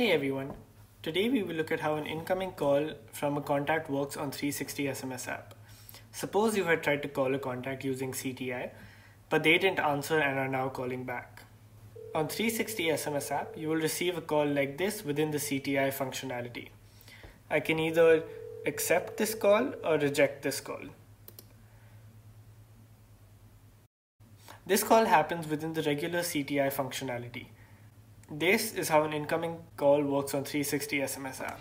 Hey everyone, today we will look at how an incoming call from a contact works on 360 SMS app. Suppose you had tried to call a contact using CTI, but they didn't answer and are now calling back. On 360 SMS app, you will receive a call like this within the CTI functionality. I can either accept this call or reject this call. This call happens within the regular CTI functionality. This is how an incoming call works on 360 SMS app.